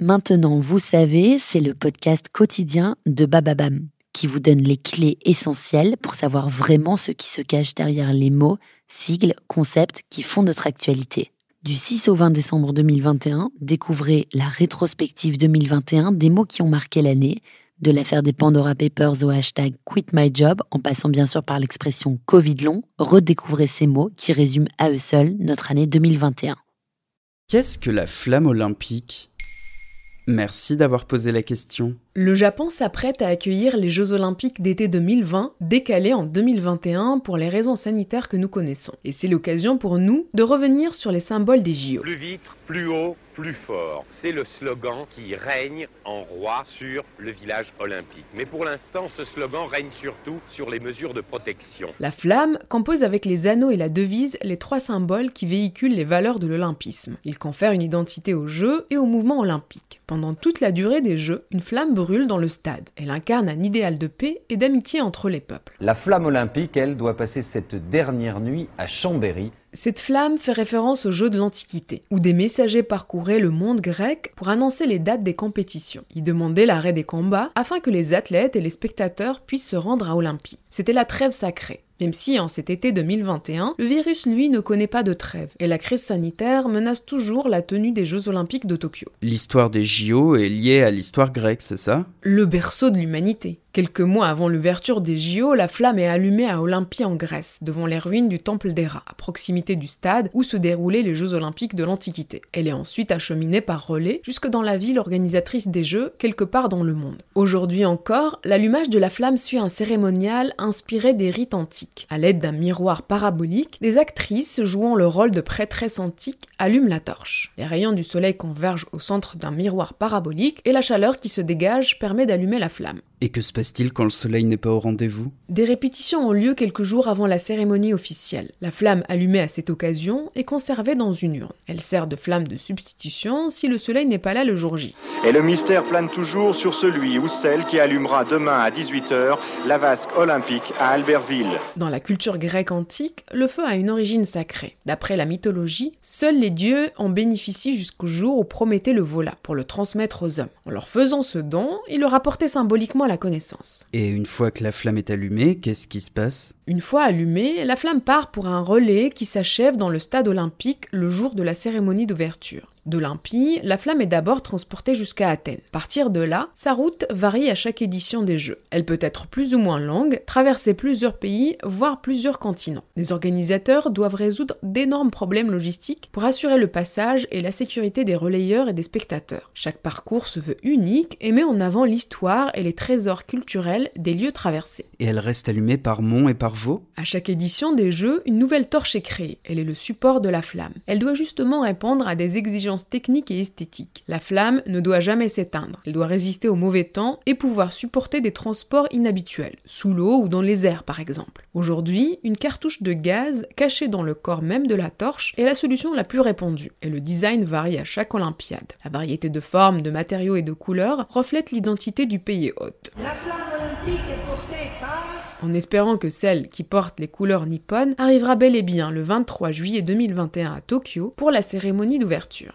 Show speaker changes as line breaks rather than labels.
Maintenant, vous savez, c'est le podcast quotidien de Bababam qui vous donne les clés essentielles pour savoir vraiment ce qui se cache derrière les mots, sigles, concepts qui font notre actualité. Du 6 au 20 décembre 2021, découvrez la rétrospective 2021 des mots qui ont marqué l'année, de l'affaire des Pandora Papers au hashtag Quit My Job, en passant bien sûr par l'expression Covid long, redécouvrez ces mots qui résument à eux seuls notre année 2021.
Qu'est-ce que la flamme olympique? Merci d'avoir posé la question.
Le Japon s'apprête à accueillir les Jeux olympiques d'été 2020, décalés en 2021 pour les raisons sanitaires que nous connaissons. Et c'est l'occasion pour nous de revenir sur les symboles des JO.
Plus vite, plus haut, plus fort. C'est le slogan qui règne en roi sur le village olympique. Mais pour l'instant, ce slogan règne surtout sur les mesures de protection.
La flamme compose avec les anneaux et la devise les trois symboles qui véhiculent les valeurs de l'olympisme. Il confère une identité aux Jeux et au mouvement olympique. Pendant toute la durée des Jeux, une flamme brûle dans le stade. Elle incarne un idéal de paix et d'amitié entre les peuples.
La flamme olympique, elle, doit passer cette dernière nuit à Chambéry,
cette flamme fait référence aux Jeux de l'Antiquité, où des messagers parcouraient le monde grec pour annoncer les dates des compétitions. Ils demandaient l'arrêt des combats afin que les athlètes et les spectateurs puissent se rendre à Olympie. C'était la trêve sacrée. Même si en cet été 2021, le virus lui ne connaît pas de trêve et la crise sanitaire menace toujours la tenue des Jeux olympiques de Tokyo.
L'histoire des JO est liée à l'histoire grecque, c'est ça?
Le berceau de l'humanité. Quelques mois avant l'ouverture des JO, la flamme est allumée à Olympie en Grèce, devant les ruines du temple d'Héra, à proximité du stade où se déroulaient les Jeux olympiques de l'Antiquité. Elle est ensuite acheminée par relais jusque dans la ville organisatrice des Jeux, quelque part dans le monde. Aujourd'hui encore, l'allumage de la flamme suit un cérémonial inspiré des rites antiques. À l'aide d'un miroir parabolique, des actrices jouant le rôle de prêtresses antiques allument la torche. Les rayons du soleil convergent au centre d'un miroir parabolique et la chaleur qui se dégage permet d'allumer la flamme.
Et que se passe-t-il quand le soleil n'est pas au rendez-vous?
Des répétitions ont lieu quelques jours avant la cérémonie officielle. La flamme allumée à cette occasion est conservée dans une urne. Elle sert de flamme de substitution si le soleil n'est pas là le jour J.
Et le mystère plane toujours sur celui ou celle qui allumera demain à 18h la vasque olympique à Albertville.
Dans la culture grecque antique, le feu a une origine sacrée. D'après la mythologie, seuls les dieux en bénéficient jusqu'au jour où Prométhée le vola pour le transmettre aux hommes. En leur faisant ce don, il leur apportait symboliquement la connaissance.
Et une fois que la flamme est allumée, qu'est-ce qui se passe?
Une fois allumée, la flamme part pour un relais qui s'achève dans le stade olympique le jour de la cérémonie d'ouverture. D'Olympie, la flamme est d'abord transportée jusqu'à Athènes. Partir de là, sa route varie à chaque édition des Jeux. Elle peut être plus ou moins longue, traverser plusieurs pays, voire plusieurs continents. Les organisateurs doivent résoudre d'énormes problèmes logistiques pour assurer le passage et la sécurité des relayeurs et des spectateurs. Chaque parcours se veut unique et met en avant l'histoire et les trésors culturels des lieux traversés.
Et elle reste allumée par Mont et par Vaux
À chaque édition des Jeux, une nouvelle torche est créée. Elle est le support de la flamme. Elle doit justement répondre à des exigences techniques et esthétiques. La flamme ne doit jamais s'éteindre. Elle doit résister au mauvais temps et pouvoir supporter des transports inhabituels, sous l'eau ou dans les airs par exemple. Aujourd'hui, une cartouche de gaz cachée dans le corps même de la torche est la solution la plus répandue, et le design varie à chaque Olympiade. La variété de formes, de matériaux et de couleurs reflète l'identité du pays hôte.
La flamme olympique est portée par...
En espérant que celle qui porte les couleurs nippones arrivera bel et bien le 23 juillet 2021 à Tokyo pour la cérémonie d'ouverture.